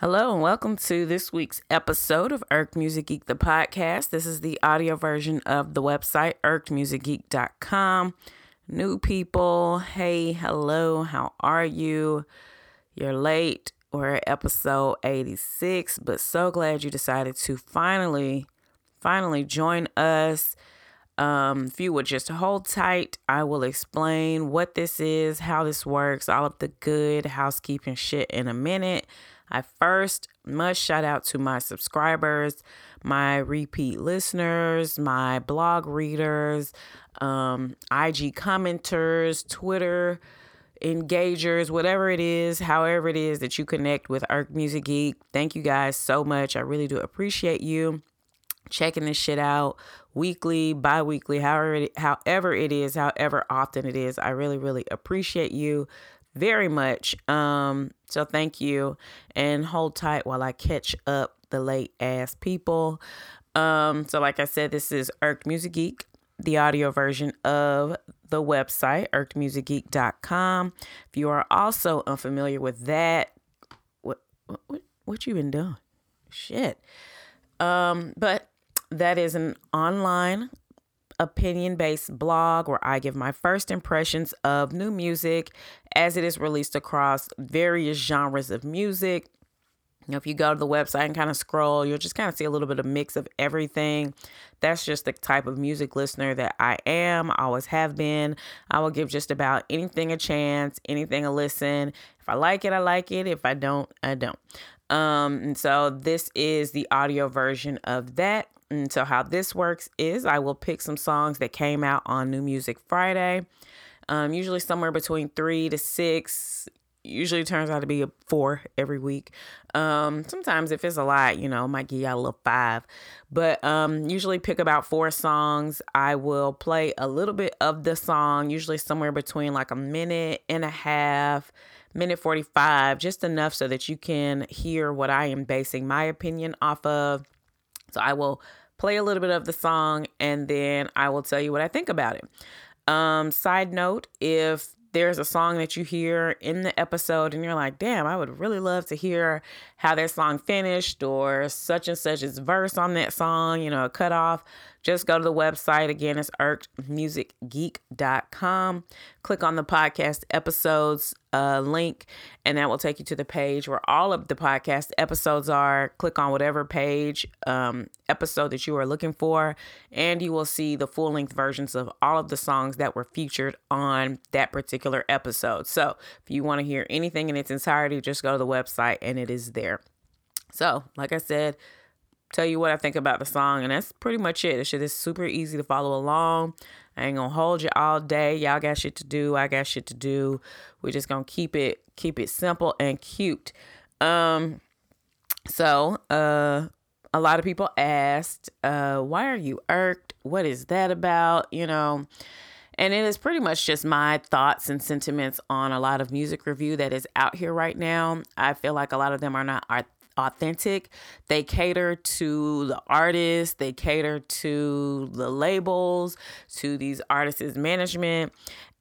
Hello and welcome to this week's episode of Irked Music Geek, the podcast. This is the audio version of the website, irkedmusicgeek.com. New people, hey, hello, how are you? You're late. We're at episode 86, but so glad you decided to finally, finally join us. Um, if you would just hold tight, I will explain what this is, how this works, all of the good housekeeping shit in a minute. I first must shout out to my subscribers, my repeat listeners, my blog readers, um, IG commenters, Twitter engagers, whatever it is, however it is that you connect with Irked Music Geek. Thank you guys so much. I really do appreciate you checking this shit out weekly, bi-weekly, however it, however it is, however often it is. I really, really appreciate you very much. Um, so thank you and hold tight while I catch up the late ass people. Um, so like I said, this is Irked Music Geek, the audio version of the website, irkedmusicgeek.com. If you are also unfamiliar with that, what what what you been doing? Shit. Um, but that is an online opinion based blog where I give my first impressions of new music as it is released across various genres of music. You know, if you go to the website and kind of scroll, you'll just kind of see a little bit of mix of everything. That's just the type of music listener that I am, always have been. I will give just about anything a chance, anything a listen. If I like it, I like it. If I don't, I don't. Um, and so this is the audio version of that. And so, how this works is I will pick some songs that came out on New Music Friday, um, usually somewhere between three to six. Usually turns out to be a four every week. Um, sometimes if it's a lot, you know, I might give you a little five. But um, usually pick about four songs. I will play a little bit of the song, usually somewhere between like a minute and a half, minute 45, just enough so that you can hear what I am basing my opinion off of. So I will play a little bit of the song, and then I will tell you what I think about it. Um, side note if there's a song that you hear in the episode and you're like, damn, I would really love to hear how that song finished or such and such's verse on that song, you know, a cut off, just go to the website. Again, it's irkedmusicgeek.com. Click on the podcast episodes uh, link, and that will take you to the page where all of the podcast episodes are. Click on whatever page um, episode that you are looking for, and you will see the full length versions of all of the songs that were featured on that particular episode. So if you want to hear anything in its entirety, just go to the website and it is there. So, like I said, tell you what I think about the song, and that's pretty much it. The shit is super easy to follow along. I ain't gonna hold you all day. Y'all got shit to do. I got shit to do. We're just gonna keep it keep it simple and cute. Um, so uh, a lot of people asked, uh, why are you irked? What is that about? You know. And it is pretty much just my thoughts and sentiments on a lot of music review that is out here right now. I feel like a lot of them are not authentic. They cater to the artists, they cater to the labels, to these artists' management.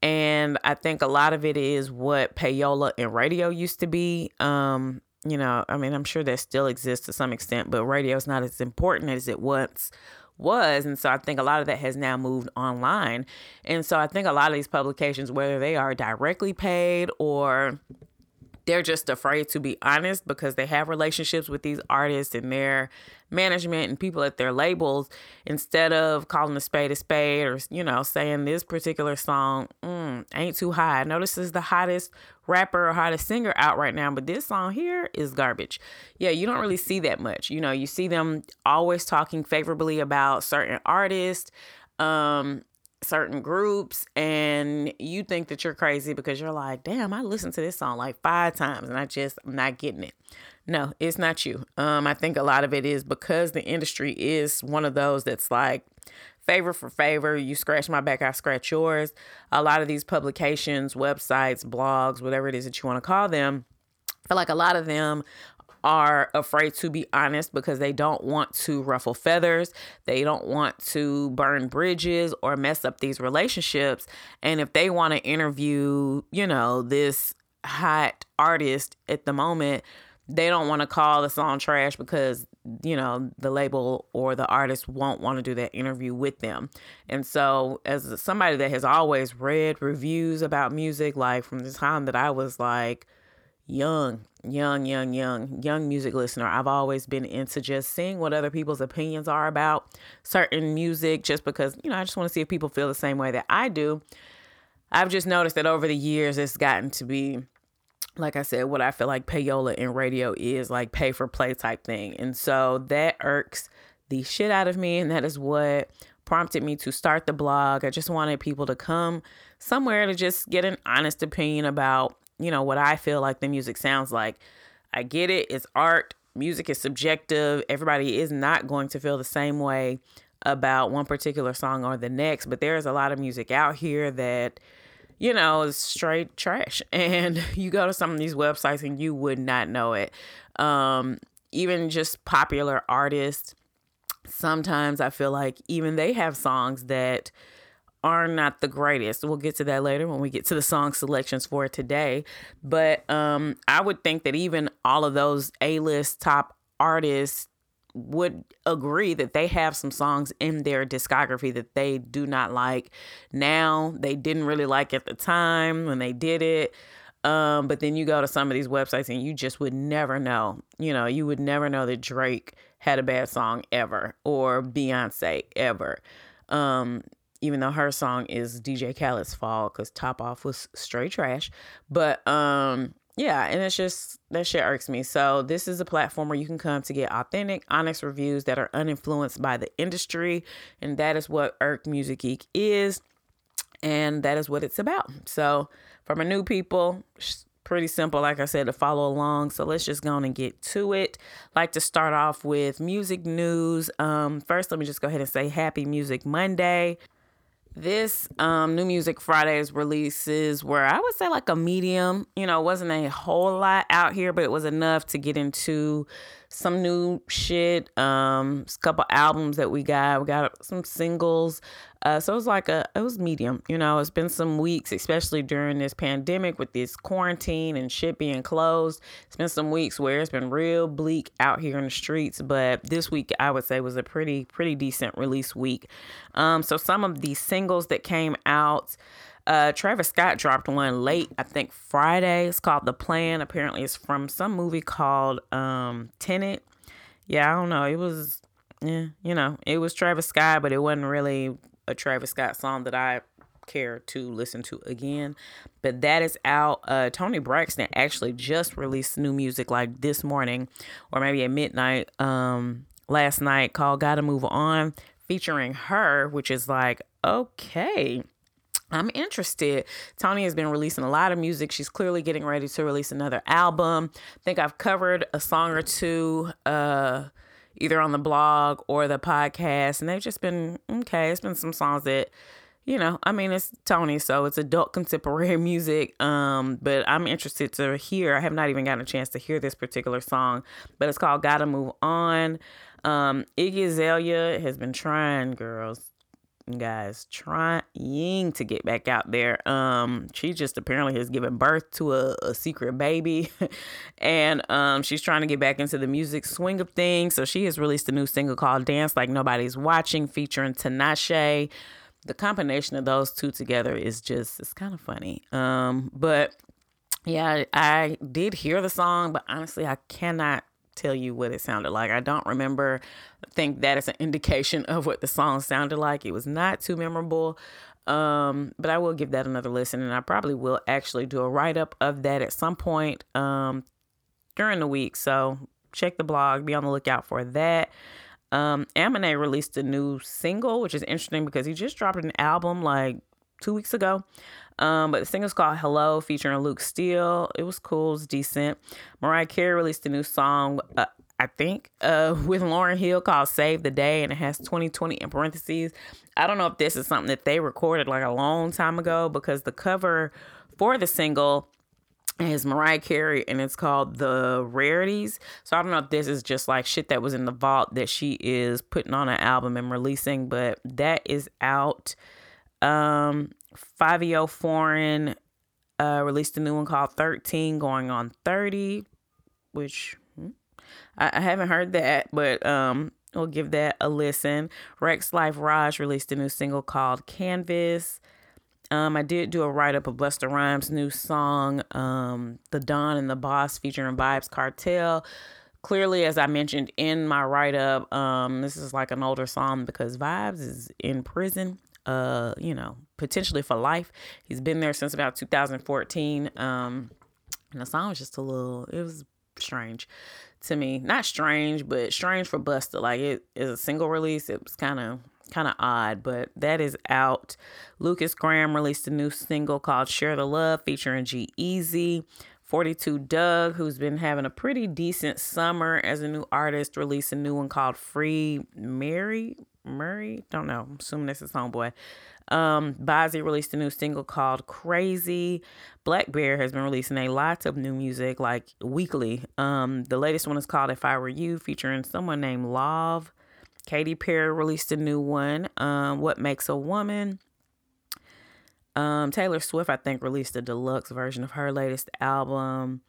And I think a lot of it is what payola and radio used to be. Um, you know, I mean, I'm sure that still exists to some extent, but radio is not as important as it once was. And so I think a lot of that has now moved online. And so I think a lot of these publications, whether they are directly paid or they're just afraid to be honest because they have relationships with these artists and their management and people at their labels instead of calling a spade a spade or you know saying this particular song mm, ain't too high. I know this is the hottest rapper or hottest singer out right now but this song here is garbage. Yeah you don't really see that much. You know you see them always talking favorably about certain artists um certain groups and you think that you're crazy because you're like, damn, I listened to this song like five times and I just I'm not getting it. No, it's not you. Um, I think a lot of it is because the industry is one of those that's like favor for favor. You scratch my back, I scratch yours. A lot of these publications, websites, blogs, whatever it is that you want to call them, I feel like a lot of them are afraid to be honest because they don't want to ruffle feathers. They don't want to burn bridges or mess up these relationships. And if they want to interview, you know, this hot artist at the moment, they don't want to call the song trash because you know the label or the artist won't want to do that interview with them and so as somebody that has always read reviews about music like from the time that i was like young young young young young music listener i've always been into just seeing what other people's opinions are about certain music just because you know i just want to see if people feel the same way that i do i've just noticed that over the years it's gotten to be like I said, what I feel like payola in radio is like pay for play type thing. And so that irks the shit out of me. And that is what prompted me to start the blog. I just wanted people to come somewhere to just get an honest opinion about, you know, what I feel like the music sounds like. I get it, it's art, music is subjective. Everybody is not going to feel the same way about one particular song or the next, but there's a lot of music out here that you know, is straight trash. And you go to some of these websites and you would not know it. Um, even just popular artists, sometimes I feel like even they have songs that are not the greatest. We'll get to that later when we get to the song selections for today. But um, I would think that even all of those A list top artists would agree that they have some songs in their discography that they do not like now they didn't really like at the time when they did it um, but then you go to some of these websites and you just would never know you know you would never know that drake had a bad song ever or beyonce ever um, even though her song is dj khaled's fault because top off was straight trash but um yeah, and it's just that shit irks me. So this is a platform where you can come to get authentic, honest reviews that are uninfluenced by the industry, and that is what Irked Music Geek is, and that is what it's about. So for my new people, pretty simple, like I said, to follow along. So let's just go on and get to it. Like to start off with music news. Um, first, let me just go ahead and say Happy Music Monday. This um, New Music Fridays releases were, I would say, like a medium. You know, wasn't a whole lot out here, but it was enough to get into some new shit. Um, a couple albums that we got. We got some singles. Uh, so it was like a, it was medium. You know, it's been some weeks, especially during this pandemic with this quarantine and shit being closed. It's been some weeks where it's been real bleak out here in the streets. But this week, I would say, was a pretty, pretty decent release week. Um, so some of the singles that came out. Uh, Travis Scott dropped one late, I think Friday. It's called The Plan. Apparently, it's from some movie called um, Tenet. Yeah, I don't know. It was, yeah, you know, it was Travis Scott, but it wasn't really a Travis Scott song that I care to listen to again. But that is out. Uh, Toni Braxton actually just released new music like this morning, or maybe at midnight um, last night, called "Gotta Move On," featuring her, which is like okay I'm interested. Toni has been releasing a lot of music. She's clearly getting ready to release another album. I think I've covered a song or two uh either on the blog or the podcast and they've just been okay. It's been some songs that you know, I mean it's Toni, so it's adult contemporary music. Um, but I'm interested to hear. I have not even gotten a chance to hear this particular song, but it's called Gotta Move On. Um, Iggy Azalea has been trying, girls guys trying to get back out there. Um she just apparently has given birth to a, a secret baby and um she's trying to get back into the music swing of things. So she has released a new single called dance like nobody's watching featuring tinashe the combination of those two together is just it's kind of funny. Um but yeah i did hear the song but honestly i cannot tell you what it sounded like. I don't remember. Think that is an indication of what the song sounded like. It was not too memorable. Um, but I will give that another listen and I probably will actually do a write up of that at some point um, during the week. So check the blog, be on the lookout for that. Um, Aminé released a new single, which is interesting because he just dropped an album like two weeks ago. Um, but the single's called Hello, featuring Luke Steele. It was cool, it was decent. Mariah Carey released a new song, uh, I think, uh, with Lauryn Hill called Save the Day, and it has 2020 in parentheses. I don't know if this is something that they recorded like a long time ago because the cover for the single is Mariah Carey and it's called The Rarities. So I don't know if this is just like shit that was in the vault that she is putting on an album and releasing, but that is out. Um, Fivio Foreign uh, released a new one called 13 going on 30. which hmm, I, I haven't heard that, but um, we'll give that a listen. Rexx Life Raj released a new single called Canvas. Um, I did do a write up of Busta Rhymes' new song, um, The Don and the Boss, featuring Vybz Kartel. Clearly, as I mentioned in my write up, um, this is like an older song because Vybz is in prison, uh, you know, potentially for life. He's been there since about 2014. Um, and the song was just a little, it was strange to me. Not strange, but strange for Busta. Like it is a single release. It was kind of kind of odd, but that is out. Lukas Graham released a new single called Share the Love featuring G-Eazy. 42 Dugg, who's been having a pretty decent summer as a new artist, released a new one called Free Mary. Murray? Don't know. I'm assuming this is Homeboy. Um, Bazzi released a new single called Crazy. blackbear has been releasing a lot of new music like weekly. Um, the latest one is called If I Were You, featuring someone named Love. Katy Perry released a new one, um, What Makes a Woman. Um, Taylor Swift, I think, released a deluxe version of her latest album.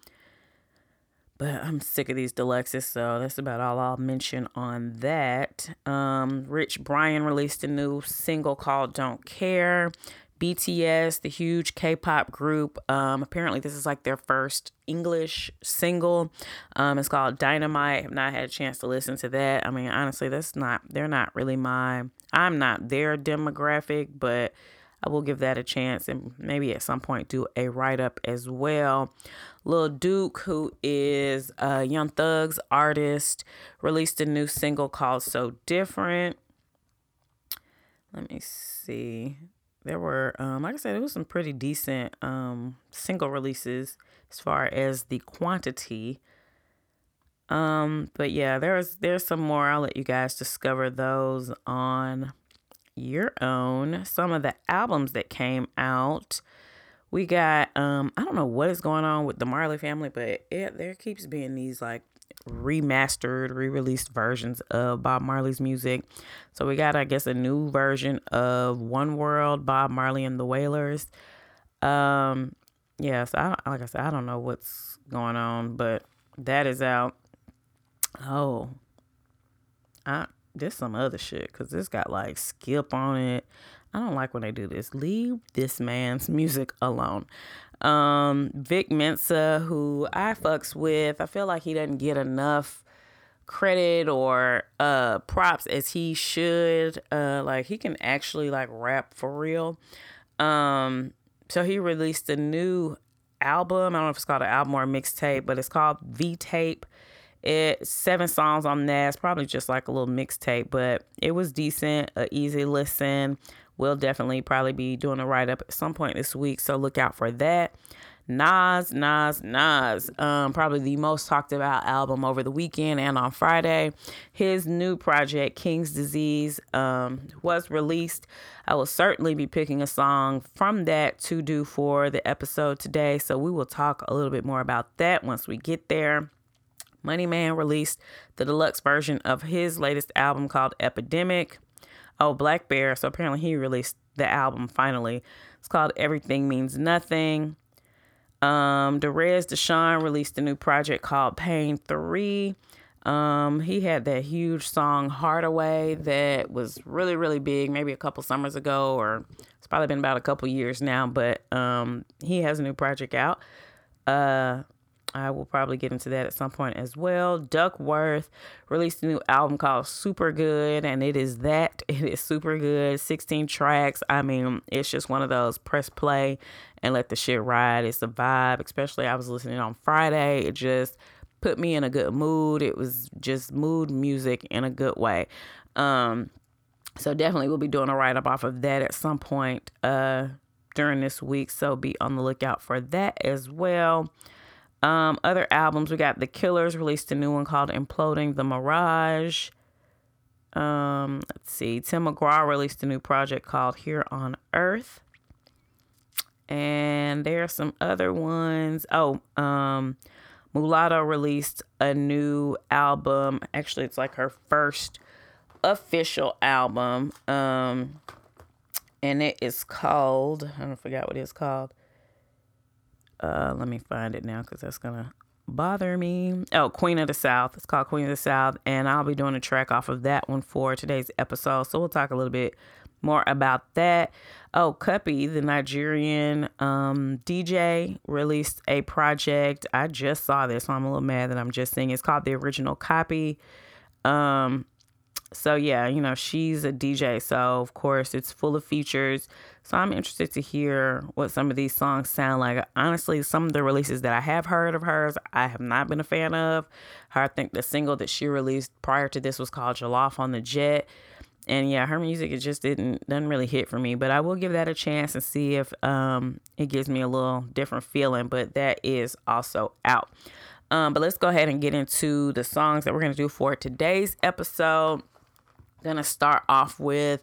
But I'm sick of these deluxes, so that's about all I'll mention on that. Um, Rich Brian released a new single called Don't Care. BTS, the huge K pop group, um, apparently this is like their first English single. Um, it's called Dynamite. I've not had a chance to listen to that. I mean, honestly, that's not, they're not really my, I'm not their demographic, but I will give that a chance and maybe at some point do a write up as well. Lil Duke, who is a Young Thug's artist, released a new single called So Different. Let me see. There were, um, like I said, it was some pretty decent um, single releases as far as the quantity. Um, but yeah, there's there's some more. I'll let you guys discover those on your own. Some of the albums that came out. We got um I don't know what is going on with the Marley family, but it there keeps being these like remastered, re-released versions of Bob Marley's music. So we got I guess a new version of One World, Bob Marley and the Wailers. Um yes, I like I said I don't know what's going on, but that is out. Oh. I this some other shit because this got like skip on it. I don't like when they do this. Leave this man's music alone. Um, Vic Mensa, who I fucks with, I feel like he doesn't get enough credit or uh props as he should. Uh like he can actually like rap for real. Um so he released a new album. I don't know if it's called an album or mixtape, but it's called V Tape. It seven songs on that. It's probably just like a little mixtape, but it was decent, a easy listen. We'll definitely probably be doing a write up at some point this week, so look out for that. Nas, Nas, Nas, um, probably the most talked about album over the weekend and on Friday. His new project, King's Disease, um, was released. I will certainly be picking a song from that to do for the episode today, so we will talk a little bit more about that once we get there. Money Man released the deluxe version of his latest album called Epidemic. Oh, blackbear. So apparently he released the album finally. It's called Everything Means Nothing. Um, Derez De'Shon released a new project called Pain 3. Um, he had that huge song Hardaway that was really, really big, maybe a couple summers ago, or it's probably been about a couple years now, but um, he has a new project out. Uh, I will probably get into that at some point as well. Duckwrth released a new album called Super Good, and it is that. It is super good. 16 tracks. I mean, it's just one of those press play and let the shit ride. It's a vibe, especially I was listening on Friday. It just put me in a good mood. It was just mood music in a good way. Um, so definitely we'll be doing a write up off of that at some point uh during this week. So be on the lookout for that as well. Um, other albums, we got The Killers released a new one called Imploding the Mirage. Um, let's see, Tim McGraw released a new project called Here on Earth. And there are some other ones. Oh, um, Mulatto released a new album. Actually, it's like her first official album. Um, and it is called, I don't forget what it's called. Uh, let me find it now because that's gonna bother me. Oh, Queen of the South. It's called Queen of the South. And I'll be doing a track off of that one for today's episode. So we'll talk a little bit more about that. Oh, Cuppy, the Nigerian um, DJ, released a project. I just saw this, so I'm a little mad that I'm just seeing. It's called The Original Copy. Um, so yeah, you know, she's a DJ, so of course it's full of features. So I'm interested to hear what some of these songs sound like. Honestly, some of the releases that I have heard of hers, I have not been a fan of. Her, I think the single that she released prior to this was called Jollof on the Jet. And yeah, her music it just didn't doesn't really hit for me, but I will give that a chance and see if um it gives me a little different feeling, but that is also out. Um, but let's go ahead and get into the songs that we're going to do for today's episode. Gonna start off with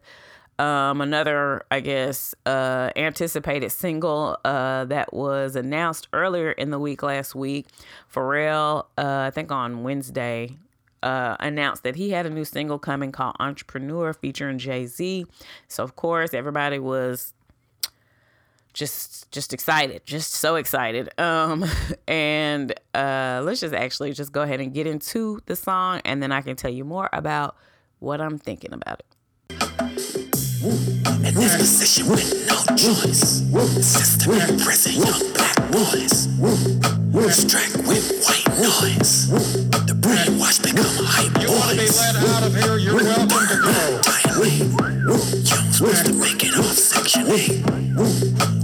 um, another, I guess, uh, anticipated single uh, that was announced earlier in the week last week. Pharrell, uh, I think on Wednesday, uh, announced that he had a new single coming called Entrepreneur featuring Jay Z. So, of course, everybody was just just excited just so excited um and uh let's just actually just go ahead and get into the song and then i can tell you more about what I'm thinking about it. In this position with no choice, system imprison young black boys. Distract with white noise. The brainwash become hype boys. You want to be let out of here? You're welcome to go. Dying. Young supposed to make it off Section 8.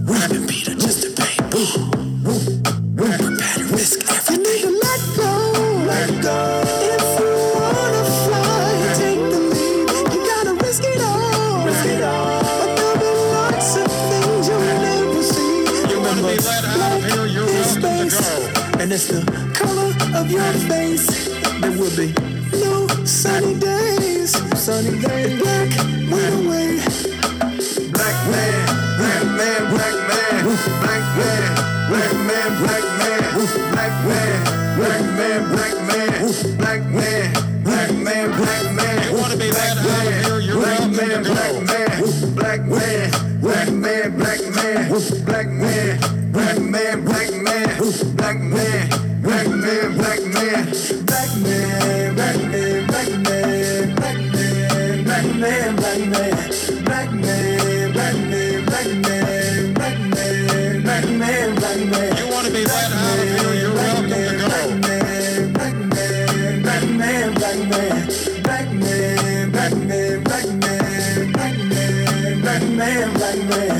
Rapping Peter just to pay ball. And it's the color of your face. There will be no sunny days. Sunny days. Black went away. Black man, black man, black man, black man, black man, black man, black man, black man, black man, black man, black man, black man. Wanna be black man, black man, black man, black man, black man, black man, black man. Black man, black man, black man, black man,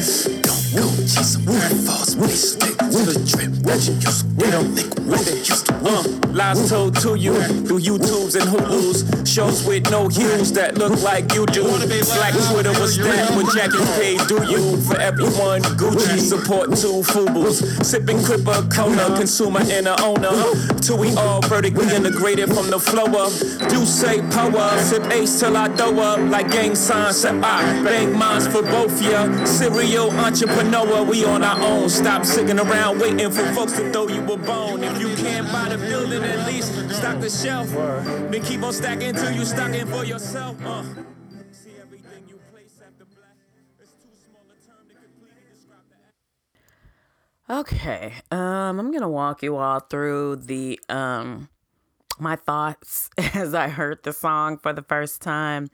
Don't go chasing waterfalls, we stick to the drip that you used. They don't think what they used to. Lies told to you through YouTubes and Hulu's. Shows with no hues that look like you do. Black Twitter was that when Jackie paid do you for everyone. Gucci support two Fubus. Sipping Cripper Kona, consumer and a owner. Till we all vertically integrated from the flow up. Do say power, sip ace till I throw up like gang signs. I bang mines for both ya. Serial entrepreneur, we on our own. Stop sitting around waiting for folks to throw you a bone. If you can't buy the building, at least stock the shelf. Then keep on stacking till you stocking for yourself. Uh. Okay, um, I'm gonna walk you all through the um my thoughts as I heard the song for the first time.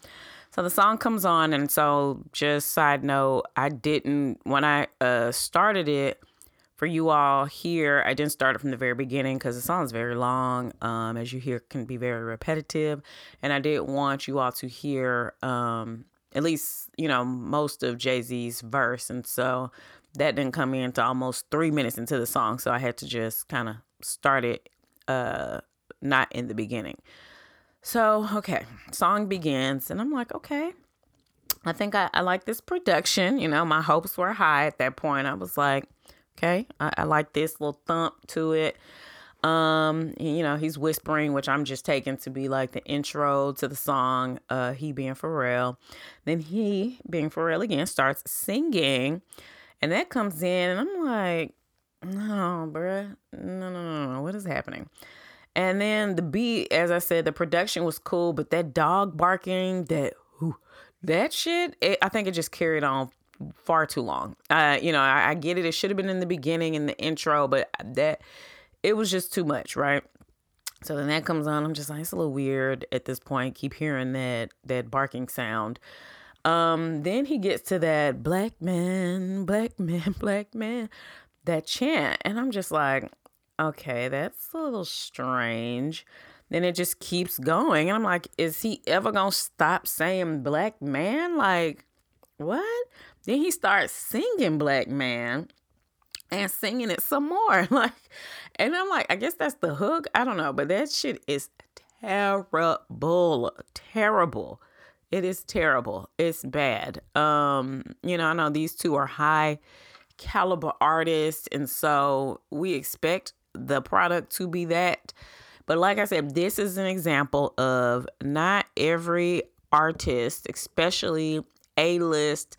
So the song comes on, and so just side note, I didn't when I uh started it for you all here. I didn't start it from the very beginning because the song is very long. Um, as you hear, can be very repetitive, and I did want you all to hear um at least you know most of Jay Z's verse, and so that didn't come in until almost three minutes into the song, so I had to just kind of start it uh not in the beginning. So, okay, song begins, and I'm like, okay, I think I, I like this production. You know, my hopes were high at that point. I was like, okay, I, I like this little thump to it. Um, you know, he's whispering, which I'm just taking to be like the intro to the song, uh, he being Pharrell. Then he, being Pharrell again, starts singing. And that comes in, and I'm like, no, bruh. No, no, no, no. What is happening? And then the beat, as I said, the production was cool, but that dog barking, that whew, that shit, it, I think it just carried on far too long. Uh, you know, I, I get it. It should have been in the beginning in the intro, but that it was just too much, right? So then that comes on. I'm just like, it's a little weird at this point. Keep hearing that that barking sound. Um, then he gets to that black man, black man, black man, that chant, and I'm just like, okay, that's a little strange. Then it just keeps going, and I'm like, is he ever gonna stop saying black man? Like, what? Then he starts singing black man and singing it some more. Like, and I'm like, I guess that's the hook. I don't know, but that shit is terrible. Terrible. It is terrible. It's bad. Um, you know, I know these two are high caliber artists, and so we expect the product to be that. But like I said, this is an example of not every artist, especially A list,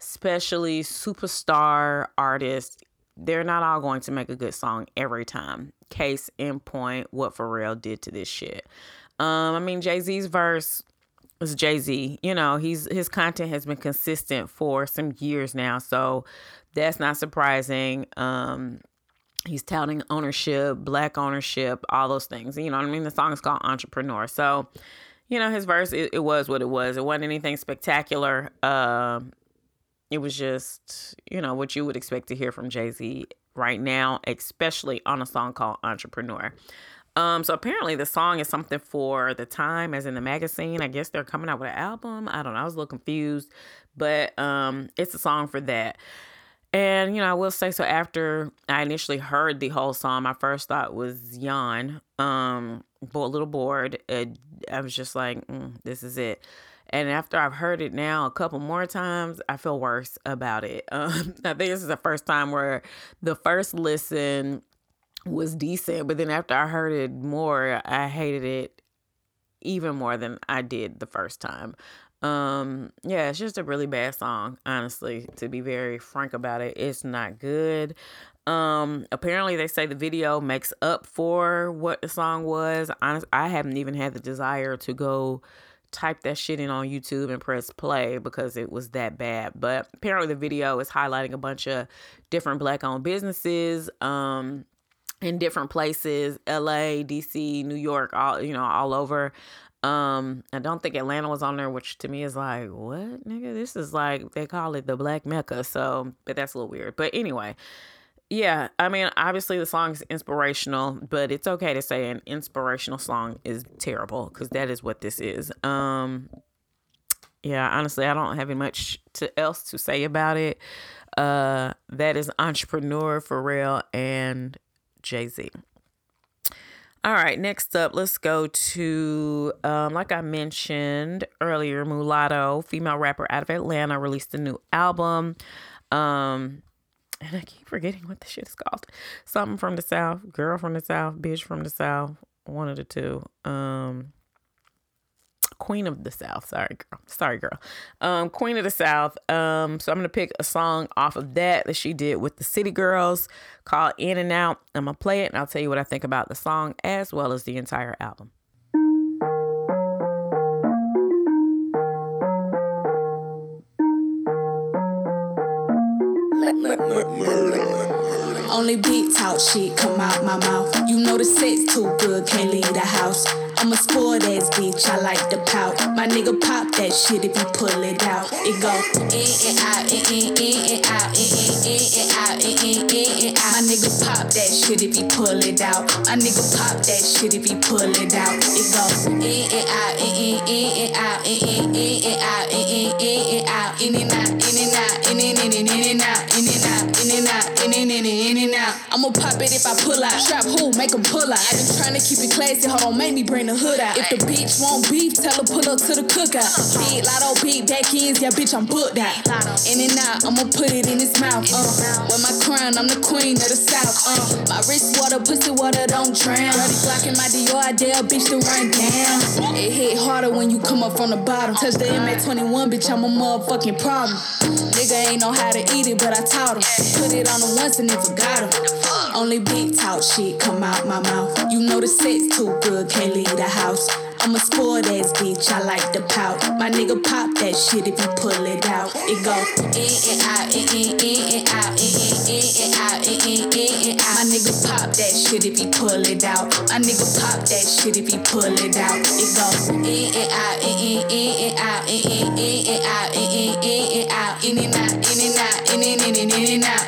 especially superstar artists, they're not all going to make a good song every time. Case in point, what Pharrell did to this shit. Um, I mean, Jay Z's verse was Jay Z. You know, he's his content has been consistent for some years now, so that's not surprising. Um, he's touting ownership, black ownership, all those things. You know what I mean? The song is called Entrepreneur, so you know his verse it, it was what it was. It wasn't anything spectacular. Uh, it was just, you know, what you would expect to hear from Jay Z right now, especially on a song called Entrepreneur. Um, so apparently the song is something for the time, as in the magazine. I guess they're coming out with an album. I don't know. I was a little confused, but um, it's a song for that. And you know, I will say so. After I initially heard the whole song, my first thought was yawn. Um, but a little bored. Uh, I was just like, mm, "This is it." And after I've heard it now a couple more times, I feel worse about it. Um, I think this is the first time where the first listen was decent, but then after I heard it more, I hated it even more than I did the first time. Um, yeah, it's just a really bad song, honestly, to be very frank about it. It's not good. Um, apparently they say the video makes up for what the song was. Honest, I haven't even had the desire to go type that shit in on YouTube and press play because it was that bad. But apparently the video is highlighting a bunch of different black owned businesses um in different places, LA, DC, New York, all you know, all over. Um, I don't think Atlanta was on there, which to me is like, what nigga? This is like they call it the Black Mecca. So, but that's a little weird. But anyway, yeah, I mean, obviously the song is inspirational, but it's okay to say an inspirational song is terrible because that is what this is. Um, yeah, honestly, I don't have much to else to say about it. Uh, that is Entrepreneur Pharrell and Jay Z. All right, next up, let's go to, um, like I mentioned earlier, Mulatto, female rapper out of Atlanta, released a new album. Um, and I keep forgetting what the shit is called. Something from the South, girl from the South, bitch from the South, one of the two. Um, Queen of the South. Sorry, girl. Sorry, girl. Um, Queen of the South. Um, so I'm gonna pick a song off of that that she did with the City Girls called In and Out. I'm gonna play it and I'll tell you what I think about the song as well as the entire album. Only big talk shit come out my mouth. You know the sex too good, can't leave the house. I'm a spoiled ass bitch, I like the pout. My nigga pop that shit if you pull it out. It go in and out, in in in and out, in in in and out, in in in and out. My nigga pop that shit if you pull it out. My nigga pop that shit if you pull it out. It go in and out, in in in and out, in in in and out, in in in and out, in and out, out. I'ma pop it if I pull out. Strap who, Make make 'em pull out. I been trying to keep it classy, hold on, make me bring the hood out. If the bitch want beef, tell her pull up to the cookout. Big lotto, big back ends, yeah, bitch, I'm booked out. In and out, I'ma put it in his mouth. Uh, with my crown, I'm the queen of the south. Uh, my wrist water, pussy water, don't drown. Dirty Glock in my Dior, I dare a bitch to run down. It hit harder when you come up from the bottom. Touch the M21, bitch, I'm a motherfucking problem. Nigga ain't know how to eat it, but I taught him. Put it on him once and then forgot him. Only big talk shit come out my mouth. You know the sex too good, can't leave the house. I'm a sport ass bitch, I like the pout. My nigga pop that shit if you pull it out. It go in and out, in, in, in and out, in, in, in and out, in, in, in and out. My nigga pop that shit if you pull it out. My nigga pop that shit if you pull it out. It go in and out, in, in, in and out, in, in, in and out, in, and out, in and out, in and out, in and and in and out,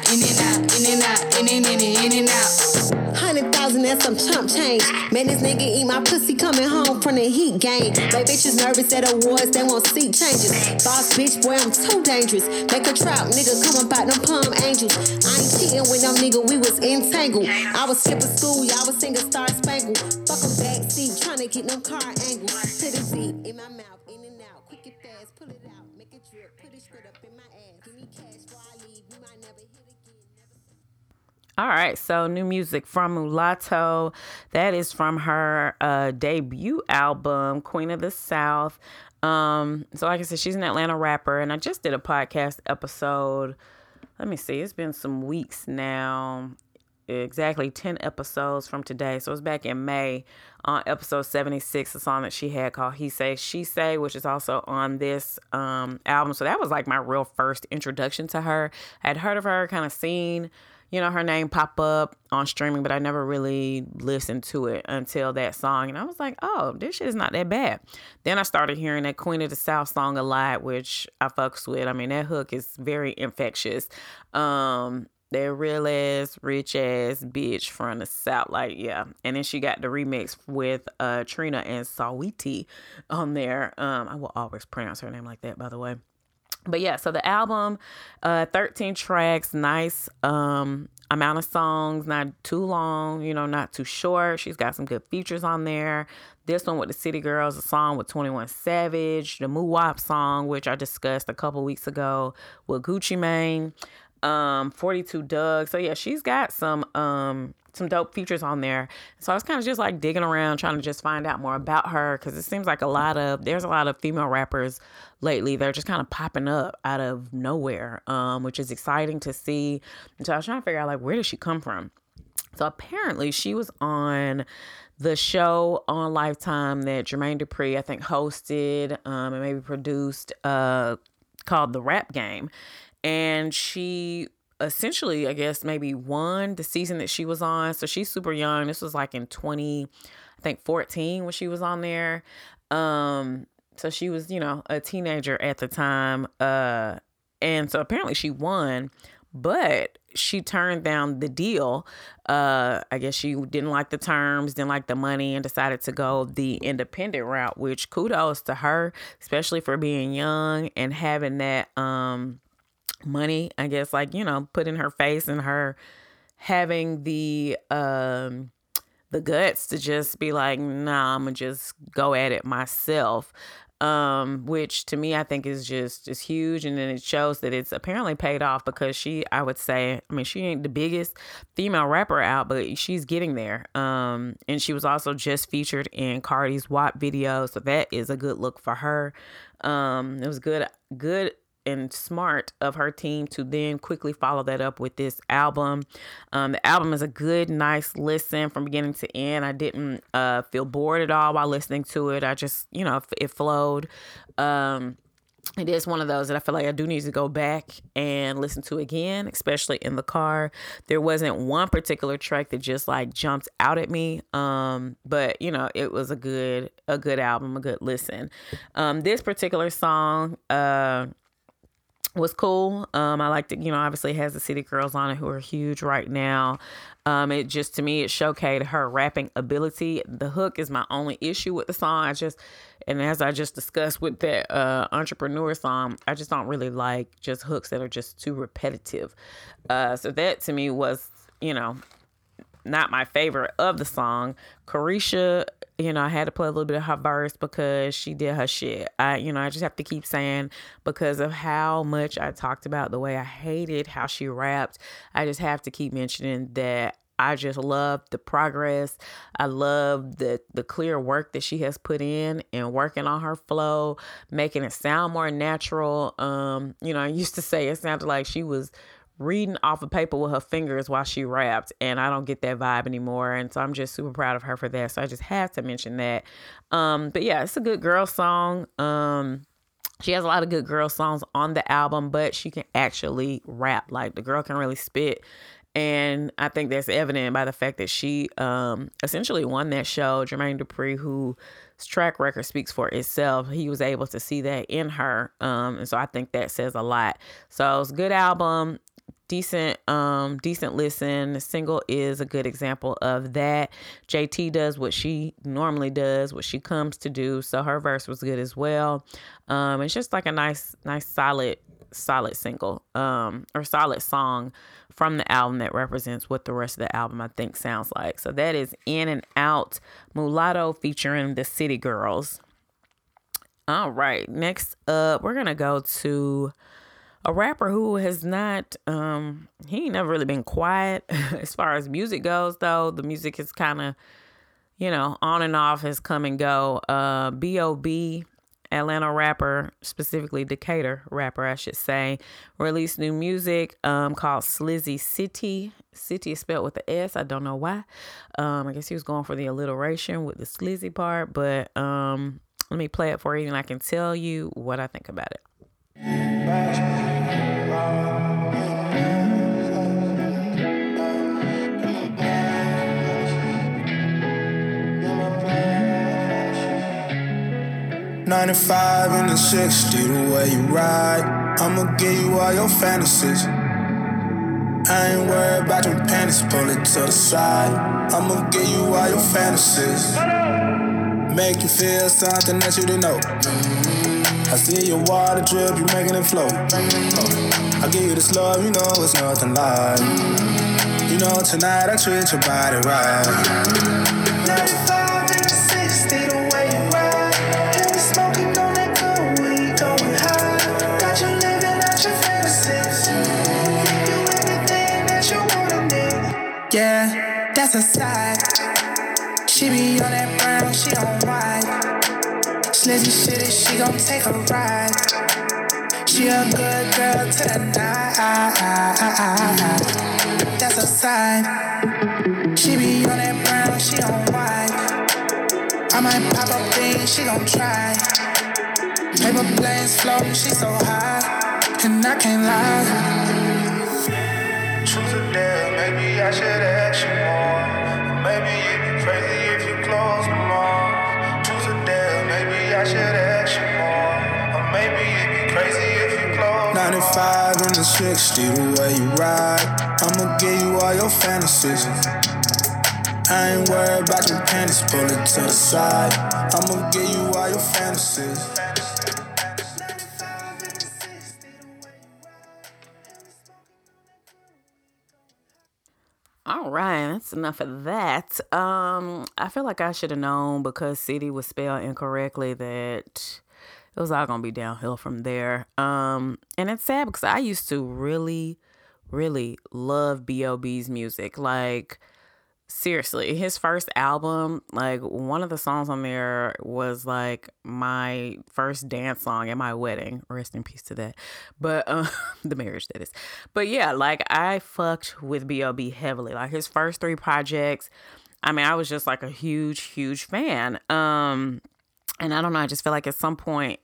And some chump change. Man, this nigga eat my pussy coming home from the heat game. They bitches nervous at awards, they won't see changes. Boss bitch, boy, I'm too dangerous. Make a trap, nigga, come about them palm angels. I ain't cheating with them nigga, we was entangled. I was skipping school, y'all was singing Star Spangled. Fuck them backseat, trying to get them car angles. It deep in my mouth, All right, so new music from Mulatto. That is from her uh, debut album, Queen of the South. Um, so like I said, she's an Atlanta rapper, and I just did a podcast episode. Let me see, it's been some weeks now. Exactly 10 episodes from today. So it's back in May on episode 76, a song that she had called He Say, She Say, which is also on this um, album. So that was like my real first introduction to her. I had heard of her, kind of seen you know, her name pop up on streaming, but I never really listened to it until that song. And I was like, oh, this shit is not that bad. Then I started hearing that Queen of the South song a lot, which I fucks with. I mean, that hook is very infectious. Um, that real ass, rich ass bitch from the South. Like, yeah. And then she got the remix with uh Trina and Sawiti on there. Um, I will always pronounce her name like that, by the way but yeah so the album uh 13 tracks nice um amount of songs not too long you know not too short. She's got some good features on there. This one with the city girls a song with 21 savage the Muwop song which i discussed a couple weeks ago with gucci mane um 42 dugg so yeah she's got some um some dope features on there. So I was kind of just like digging around trying to just find out more about her because it seems like a lot of there's a lot of female rappers lately. They're just kind of popping up out of nowhere, um, which is exciting to see. And so I was trying to figure out like where did she come from? So apparently she was on the show on Lifetime that Jermaine Dupri, I think, hosted um, and maybe produced uh, called The Rap Game. And she essentially, I guess, maybe won the season that she was on. So she's super young. This was like in 20, I think 14 when she was on there. Um, so she was, you know, a teenager at the time. Uh, and so apparently she won, but she turned down the deal. Uh, I guess she didn't like the terms, didn't like the money, and decided to go the independent route. Which kudos to her, especially for being young and having that um money. I guess like you know, put in her face and her having the um the guts to just be like, nah, I'm gonna just go at it myself um, which to me I think is just is huge, and then it shows that it's apparently paid off because she, I would say, I mean, she ain't the biggest female rapper out, but she's getting there. Um, and she was also just featured in Cardi's WAP video, so that is a good look for her. Um, it was good, good and smart of her team to then quickly follow that up with this album. Um, the album is a good, nice listen from beginning to end. I didn't uh, feel bored at all while listening to it. I just, you know, it flowed. Um, it is one of those that I feel like I do need to go back and listen to again, especially in the car. There wasn't one particular track that just like jumped out at me. Um, but you know, it was a good, a good album, a good listen. Um, this particular song, uh, was cool. Um, I liked it. You know, obviously has the City Girls on it who are huge right now. Um, it just to me it showcased her rapping ability. The hook is my only issue with the song. I just and as I just discussed with that uh, entrepreneur song, I just don't really like just hooks that are just too repetitive. Uh, so that to me was you know not my favorite of the song. Caresha, you know, I had to play a little bit of her verse because she did her shit. I, you know, I just have to keep saying because of how much I talked about the way I hated how she rapped. I just have to keep mentioning that I just love the progress. I love the the clear work that she has put in and working on her flow, making it sound more natural. Um, you know, I used to say it sounded like she was reading off of paper with her fingers while she rapped and i don't get that vibe anymore and so i'm just super proud of her for that so i just have to mention that um but yeah it's a good girl song um she has a lot of good girl songs on the album but she can actually rap like the girl can really spit and I think that's evident by the fact that she um, essentially won that show. Jermaine Dupri, whose track record speaks for itself, he was able to see that in her. Um, and so I think that says a lot. So it's a good album, decent, um, decent listen. The single is a good example of that. JT does what she normally does, what she comes to do. So her verse was good as well. Um, it's just like a nice, nice, solid solid single um or solid song from the album that represents what the rest of the album I think sounds like. So that is In and Out Mulatto featuring the City Girls. All right, next up we're gonna go to a rapper who has not um he ain't never really been quiet as far as music goes though. The music is kind of you know, on and off has come and go. Uh B.O.B Atlanta rapper, specifically Decatur rapper, I should say, released new music um, called Slizzy City. City is spelled with the S. I don't know why. Um, I guess he was going for the alliteration with the slizzy part, but um, let me play it for you and I can tell you what I think about it. 95 and the 60, the way you ride. I'ma give you all your fantasies. I ain't worried about your panties, pull it to the side. I'ma give you all your fantasies. Make you feel something that you didn't know. Mm-hmm. I see your water drip, you making it flow. Oh. I give you this love, you know it's nothing like. You know tonight I treat your body right. Yeah, that's a side. She be on that brown, she on white. Slizzy shit, she gon' take a ride. She a good girl to the night. That's a side. She be on that brown, she on white. I might pop up things, she gon' try. Paper planes floating, she so high, and I can't lie. I should ask you more. Maybe you'd be crazy if you close them off. Truth or dare, maybe I should ask you more. Or maybe you'd be crazy if you close 95 and the 60, the way you ride. I'ma give you all your fantasies. I ain't worried about your panties, pull it to the side. I'ma give you all your fantasies. Enough of that. Um, I feel like I should have known because city was spelled incorrectly that it was all gonna be downhill from there. Um, and it's sad because I used to really, really love B.O.B.'s music. Like seriously, his first album, like one of the songs on there was like my first dance song at my wedding. Rest in peace to that. But uh, the marriage that is. But yeah, like I fucked with B.O.B. heavily. Like his first three projects, I mean, I was just like a huge, huge fan. Um, and I don't know, I just feel like at some point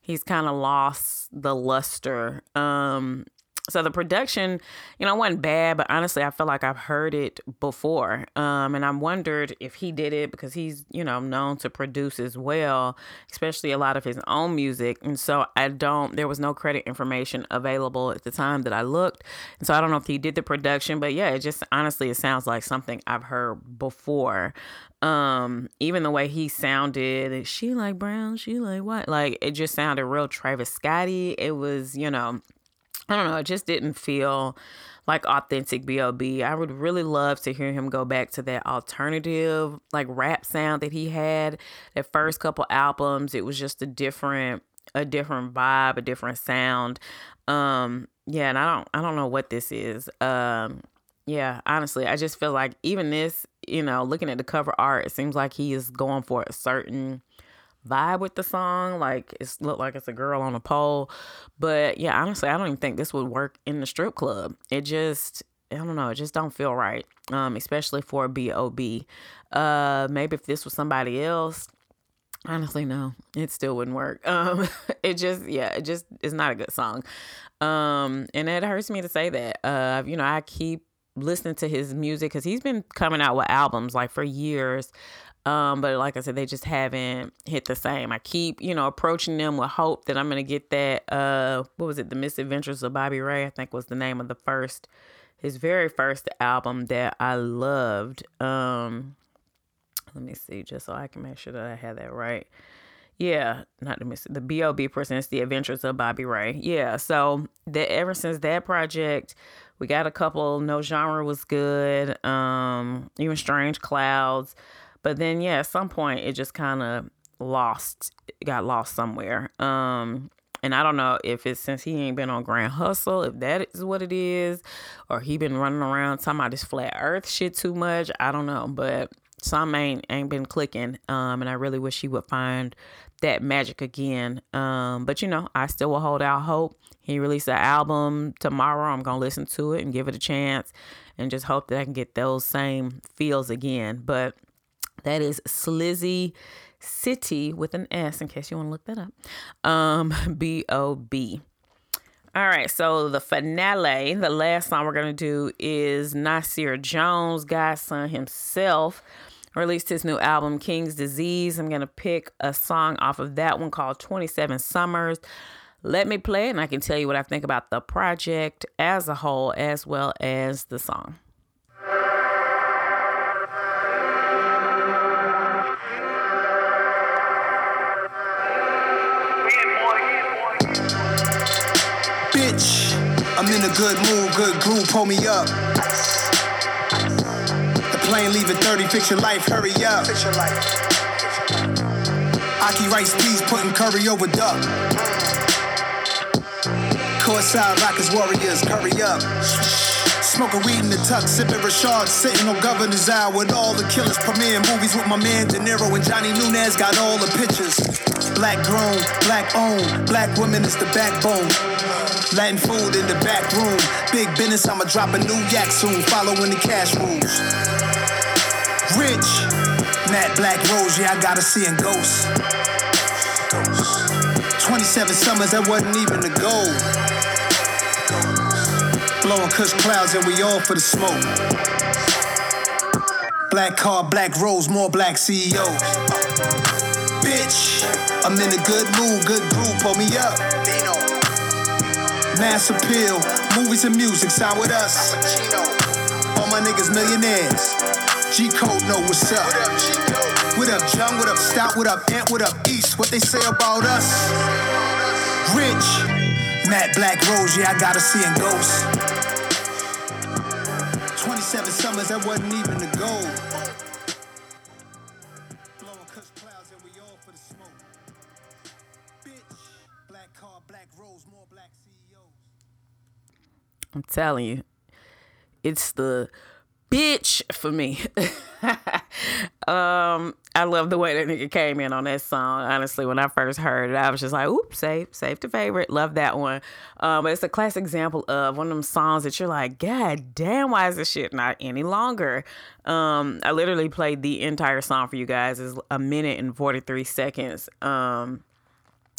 he's kind of lost the luster. Um, so the production, you know, wasn't bad, but honestly, I feel like I've heard it before. Um, and I wondered if he did it because he's, you know, known to produce as well, especially a lot of his own music. And so I don't, there was no credit information available at the time that I looked. And so I don't know if he did the production, but yeah, it just honestly, it sounds like something I've heard before. Um, even the way he sounded, she like brown, she like white, like it just sounded real Travis Scotty. It was, you know, I don't know, it just didn't feel like authentic B.O.B. I would really love to hear him go back to that alternative like rap sound that he had. That first couple albums, it was just a different a different vibe, a different sound. Um yeah, and I don't I don't know what this is. Um yeah, honestly, I just feel like even this, you know, looking at the cover art, it seems like he is going for a certain vibe with the song. Like it's look like it's a girl on a pole. But yeah, honestly, I don't even think this would work in the strip club. It just I don't know, it just don't feel right. Um, especially for B.O.B. Uh maybe if this was somebody else, honestly no, it still wouldn't work. Um it just yeah, it just is not a good song. Um and it hurts me to say that. Uh you know, I keep listening to his music cuz he's been coming out with albums like for years. Um, but like I said, they just haven't hit the same. I keep, you know, approaching them with hope that I'm gonna get that uh what was it, The Misadventures of Bobby Ray, I think was the name of the first his very first album that I loved. Um let me see, just so I can make sure that I have that right. Yeah, not the miss the B.O.B. presents the adventures of Bobby Ray. Yeah, so that ever since that project, we got a couple. No genre was good. Um, even Strange Clouds. But then, yeah, at some point, it just kind of lost, got lost somewhere. Um, and I don't know if it's since he ain't been on Grand Hustle, if that is what it is, or he been running around talking about this flat Earth shit too much. I don't know, but some ain't ain't been clicking. Um, and I really wish he would find that magic again. Um, but you know, I still will hold out hope. He released an album tomorrow. I'm gonna listen to it and give it a chance, and just hope that I can get those same feels again. But that is Slizzy City with an S in case you want to look that up. Um, B O B. All right, so the finale, the last song we're gonna do is Nasir Jones, Godson himself, released his new album King's Disease. I'm gonna pick a song off of that one called 27 Summers. Let me play it and I can tell you what I think about the project as a whole as well as the song. I'm in a good mood, good groove, pull me up. The plane leaving 30, fix your life, hurry up. Fix your life. Ackee rice peas, putting curry over duck. Courtside Rockets Warriors, hurry up. Smoking weed in the tuck, sipping Rashad, sitting on Governor's Isle with all the killers. Premiering movies with my man De Niro and Johnny Nunez, got all the pictures. Black grown, black owned, black women is the backbone. Latin food in the back room. Big business, I'ma drop a new yak soon, following the cash rules. Rich, Matt Black Rose, yeah, I gotta see in ghosts. 27 summers, that wasn't even the goal. Blowing kush clouds, and we all for the smoke. Black car, black rose, more black CEOs. Bitch, I'm in a good mood, good groove, pull me up. Mass appeal, movies and music, sound with us. All my niggas millionaires. G Code know what's up. What up, Jung? What up, Stout? What up, Stop? What up, Ant? What up, East? What they say about us? Rich, Matt Black Rose, yeah, I gotta see in ghosts. 27 summers, that wasn't even the goal. I'm telling you, it's the bitch for me. um, I love the way that nigga came in on that song. Honestly, when I first heard it, I was just like, "Oops, save, save to favorite." Love that one. Um, but it's a classic example of one of them songs that you're like, "God damn, why is this shit not any longer?" Um, I literally played the entire song for you guys. It's a minute and forty three seconds. Um,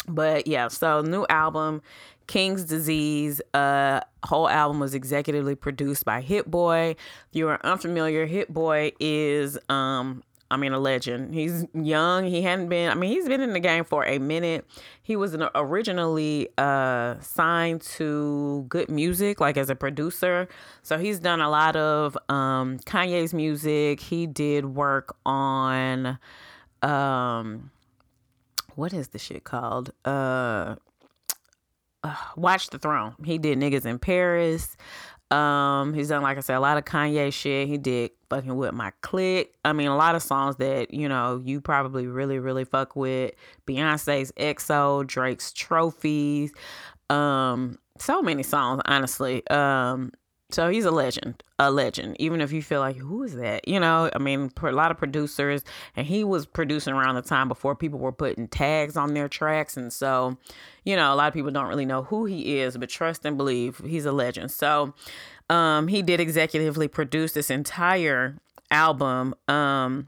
but yeah, so new album, King's Disease. Uh, whole album was executively produced by Hit Boy. If you are unfamiliar, Hit Boy is um I mean, a legend. He's young. He hadn't been, I mean, he's been in the game for a minute. He was originally uh, signed to Good Music, like as a producer. So he's done a lot of um, Kanye's music. He did work on, um, what is the shit called? Uh, uh, Watch the Throne. He did Niggas in Paris. Um, he's done, like I said, a lot of Kanye shit. He did fucking with my clique. I mean, a lot of songs that, you know, you probably really, really fuck with. Beyonce's XO, Drake's Trophies. Um, so many songs, honestly. Um, so he's a legend, a legend. Even if you feel like, who is that? You know, I mean, a lot of producers, and he was producing around the time before people were putting tags on their tracks. And so, you know, a lot of people don't really know who he is, but trust and believe he's a legend. So, um, he did executively produce this entire album. Um,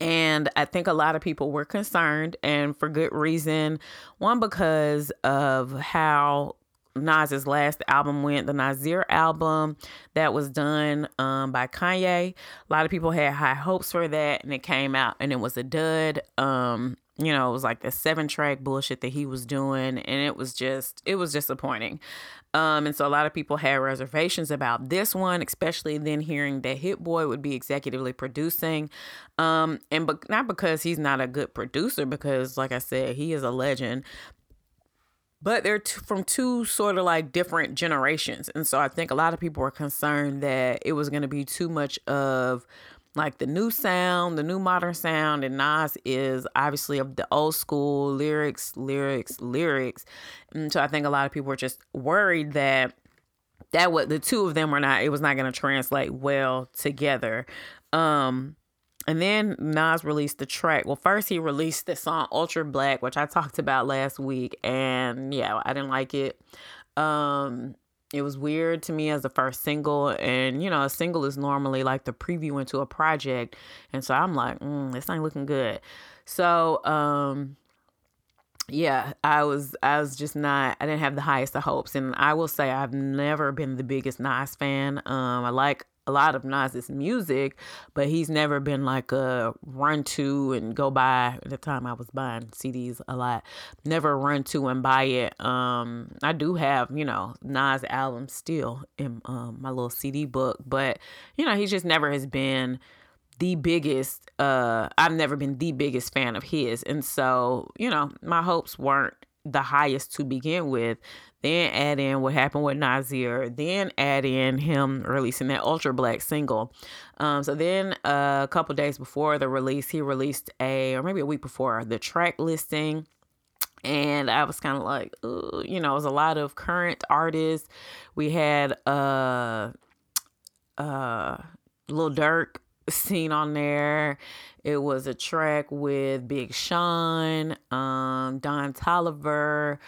and I think a lot of people were concerned, and for good reason. One, because of how Nas's last album went, the Nasir album that was done um, by Kanye. A lot of people had high hopes for that, and it came out and it was a dud. Um, you know, it was like the seven track bullshit that he was doing, and it was just it was disappointing. Um, and so a lot of people had reservations about this one, especially then hearing that Hit Boy would be executively producing. Um, and but not because he's not a good producer, because like I said, he is a legend but they're t- from two sort of like different generations. And so I think a lot of people were concerned that it was going to be too much of like the new sound, the new modern sound, and Nas is obviously of the old school lyrics, lyrics, lyrics. And so I think a lot of people were just worried that that what the two of them were not it was not going to translate well together. Um and then Nas released the track. Well, first he released the song Ultra Black, which I talked about last week, and yeah, I didn't like it. Um, it was weird to me as the first single, and you know, a single is normally like the preview into a project, and so I'm like, mm, this ain't looking good. So, um, yeah, I was I was just not I didn't have the highest of hopes, and I will say I've never been the biggest Nas fan. Um, I like a lot of Nas's music, but he's never been like a run to and go buy. At the time I was buying CDs a lot, never run to and buy it. Um, I do have you know Nas albums still in um, my little CD book, but you know he just never has been the biggest. Uh, I've never been the biggest fan of his, and so you know my hopes weren't the highest to begin with then add in what happened with Nasir, then add in him releasing that Ultra Black single. Um, so then uh, a couple days before the release, he released a, or maybe a week before, the track listing. And I was kind of like, you know, it was a lot of current artists. We had uh, uh, Lil Durk seen on there. It was a track with Big Sean, um, Don Toliver.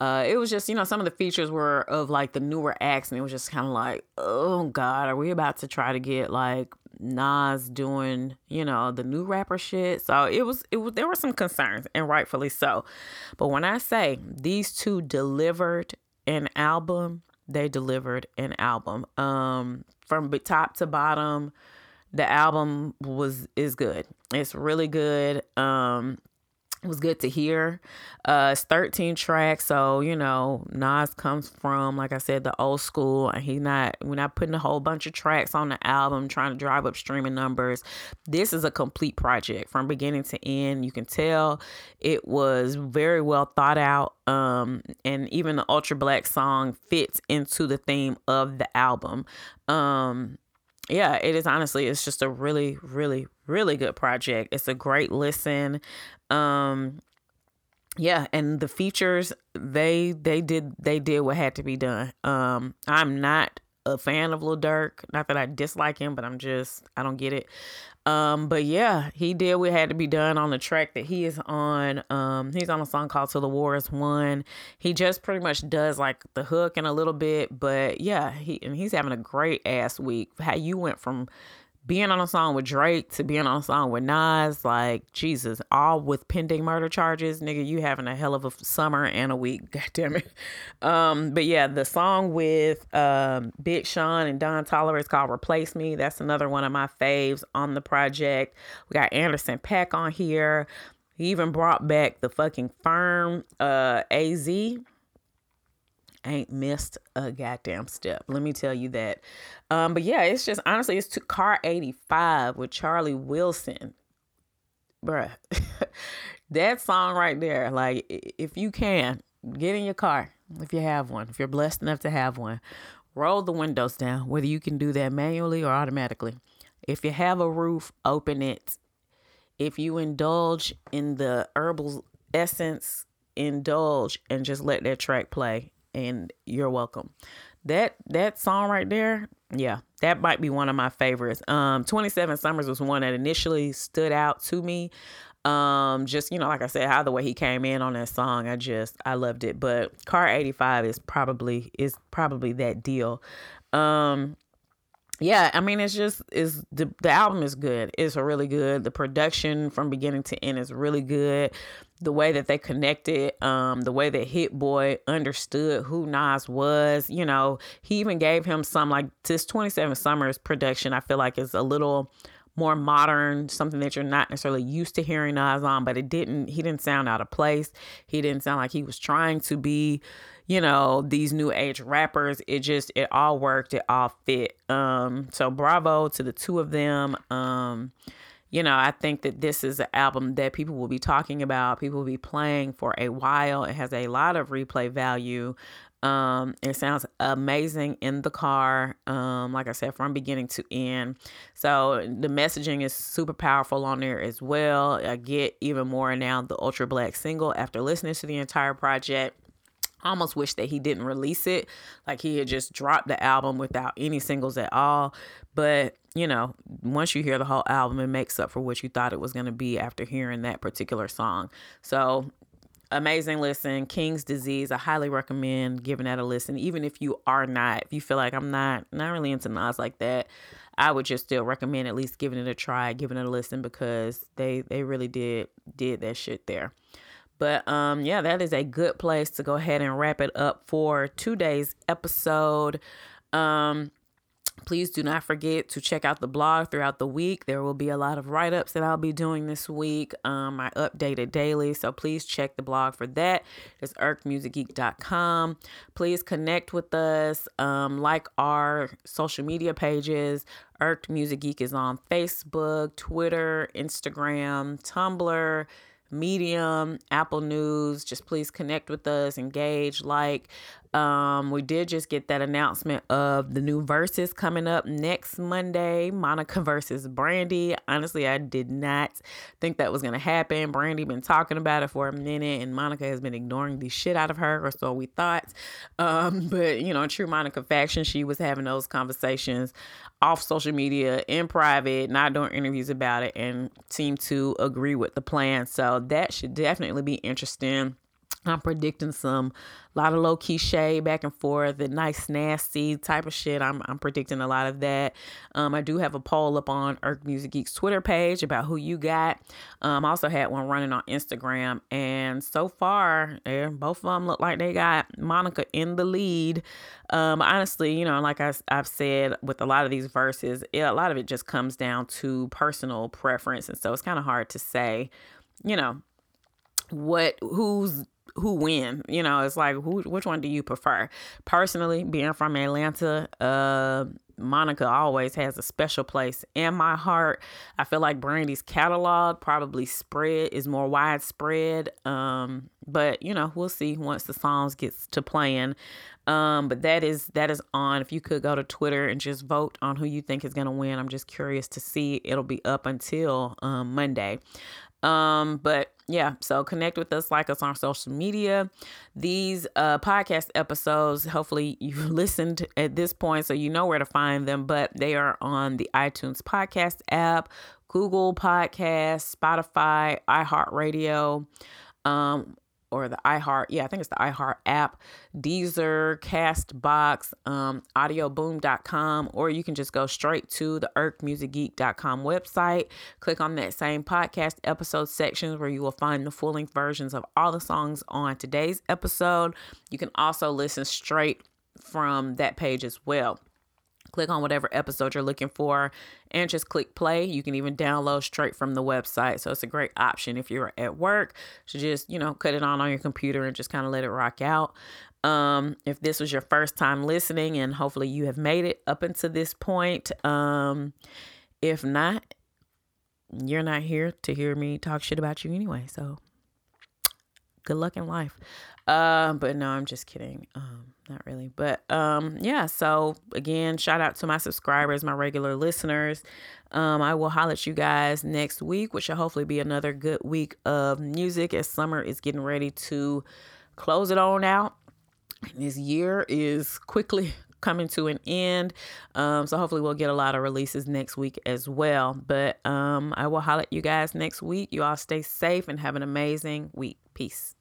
Uh, it was just, you know, some of the features were of like the newer acts, and it was just kind of like, oh God, are we about to try to get like Nas doing, you know, the new rapper shit? So it was, it was, there were some concerns, and rightfully so. But when I say these two delivered an album, they delivered an album. Um, from top to bottom, the album was is good. It's really good. Um, it was good to hear. Uh, it's 13 tracks, so you know Nas comes from, like I said, the old school, and he's not we're not putting a whole bunch of tracks on the album trying to drive up streaming numbers. This is a complete project from beginning to end. You can tell it was very well thought out, um, and even the Ultra Black song fits into the theme of the album. Um, yeah, it is honestly, it's just a really, really, really good project. It's a great listen. Um, yeah, and the features they they did they did what had to be done. Um, I'm not a fan of Lil Durk. Not that I dislike him, but I'm just I don't get it. Um, but yeah, he did what had to be done on the track that he is on. Um, he's on a song called "Till the War Is Won." He just pretty much does like the hook and a little bit, but yeah, he and he's having a great ass week. How you went from being on a song with Drake to being on a song with Nas, like Jesus, all with pending murder charges, nigga, you having a hell of a summer and a week, god damn it. Um, but yeah, the song with um Big Sean and Don Toliver is called Replace Me. That's another one of my faves on the project. We got Anderson .Paak on here. He even brought back the fucking firm uh AZ ain't missed a goddamn step. Let me tell you that. Um, but yeah, it's just honestly, it's to car 85 with Charlie Wilson. Bruh. that song right there, like if you can, get in your car if you have one, if you're blessed enough to have one. Roll the windows down, whether you can do that manually or automatically. If you have a roof, open it. If you indulge in the herbal essence, indulge and just let that track play and you're welcome. That that song right there, yeah, that might be one of my favorites. Um, 27 Summers was one that initially stood out to me. Um, just you know, like I said, how the way he came in on that song, I just I loved it. But Car 85 is probably is probably that deal. Um, yeah, I mean, it's just is the the album is good. It's really good. The production from beginning to end is really good. The way that they connected, um, the way that Hit Boy understood who Nas was, you know, he even gave him some like this 27 Summers production. I feel like is a little more modern, something that you're not necessarily used to hearing Nas on, but it didn't. He didn't sound out of place. He didn't sound like he was trying to be you know, these new age rappers. It just it all worked, it all fit. Um, so bravo to the two of them. Um, you know, I think that this is an album that people will be talking about, people will be playing for a while. It has a lot of replay value. Um, it sounds amazing in the car. Um, like I said, from beginning to end. So the messaging is super powerful on there as well. I get even more now the Ultra Black single after listening to the entire project. I almost wish that he didn't release it. Like he had just dropped the album without any singles at all. But, you know, once you hear the whole album, it makes up for what you thought it was going to be after hearing that particular song. So, amazing listen. King's Disease. I highly recommend giving that a listen. Even if you are not, if you feel like I'm not, not really into Nas like that, I would just still recommend at least giving it a try, giving it a listen because they, they really did, did that shit there. But um, yeah, that is a good place to go ahead and wrap it up for today's episode. Um, please do not forget to check out the blog throughout the week. There will be a lot of write ups that I'll be doing this week. Um, I update it daily, so please check the blog for that. It's irkedmusicgeek.com. Please connect with us, um, like our social media pages. Irked Music Geek is on Facebook, Twitter, Instagram, Tumblr. Medium, Apple News. Just please connect with us, engage, like. Um, we did just get that announcement of the new Verzuz coming up next Monday. Monica versus Brandy. Honestly, I did not think that was gonna happen. Brandy been talking about it for a minute, and Monica has been ignoring the shit out of her, or so we thought. Um, but you know, true Monica faction, she was having those conversations off social media in private, not doing interviews about it, and seemed to agree with the plan. So that should definitely be interesting. I'm predicting some a lot of low key shade back and forth, the nice nasty type of shit. I'm I'm predicting a lot of that. Um, I do have a poll up on Irked Music Geek's Twitter page about who you got. Um, I also had one running on Instagram, and so far, yeah, both of them look like they got Monica in the lead. Um, honestly, you know, like I, I've said with a lot of these Verzuz, it, a lot of it just comes down to personal preference, and so it's kind of hard to say, you know, what who's who win you know it's like who which one do you prefer? Personally being from atlanta uh monica always has a special place in my heart. I feel like brandy's catalog probably spread is more widespread um but you know we'll see once the songs gets to playing. Um but that is that is on. If you could go to twitter and just vote on who you think is going to win i'm just curious to see. It'll be up until um monday um, but yeah, so connect with us, like us on social media. These uh, podcast episodes, hopefully you've listened at this point, so you know where to find them, but they are on the iTunes podcast app, Google Podcast, Spotify, iHeartRadio. Um, or the iHeart, yeah, I think it's the iHeart app, Deezer, Castbox, um, audioboom.com, or you can just go straight to the irkedmusicgeek.com website. Click on that same podcast episode section where you will find the full length versions of all the songs on today's episode. You can also listen straight from that page as well click on whatever episode you're looking for and just click play. You can even download straight from the website. So it's a great option if you're at work to just you know cut it on on your computer and just kind of let it rock out. Um if this was your first time listening and hopefully you have made it up until this point um if not you're not here to hear me talk shit about you anyway. So good luck in life uh, but no i'm just kidding um not really. But um, yeah, so again, shout out to my subscribers, my regular listeners. Um, I will holler at you guys next week, which will hopefully be another good week of music as summer is getting ready to close it on out. this year is quickly coming to an end. Um, so hopefully we'll get a lot of releases next week as well. But um, I will holler at you guys next week. You all stay safe and have an amazing week. Peace.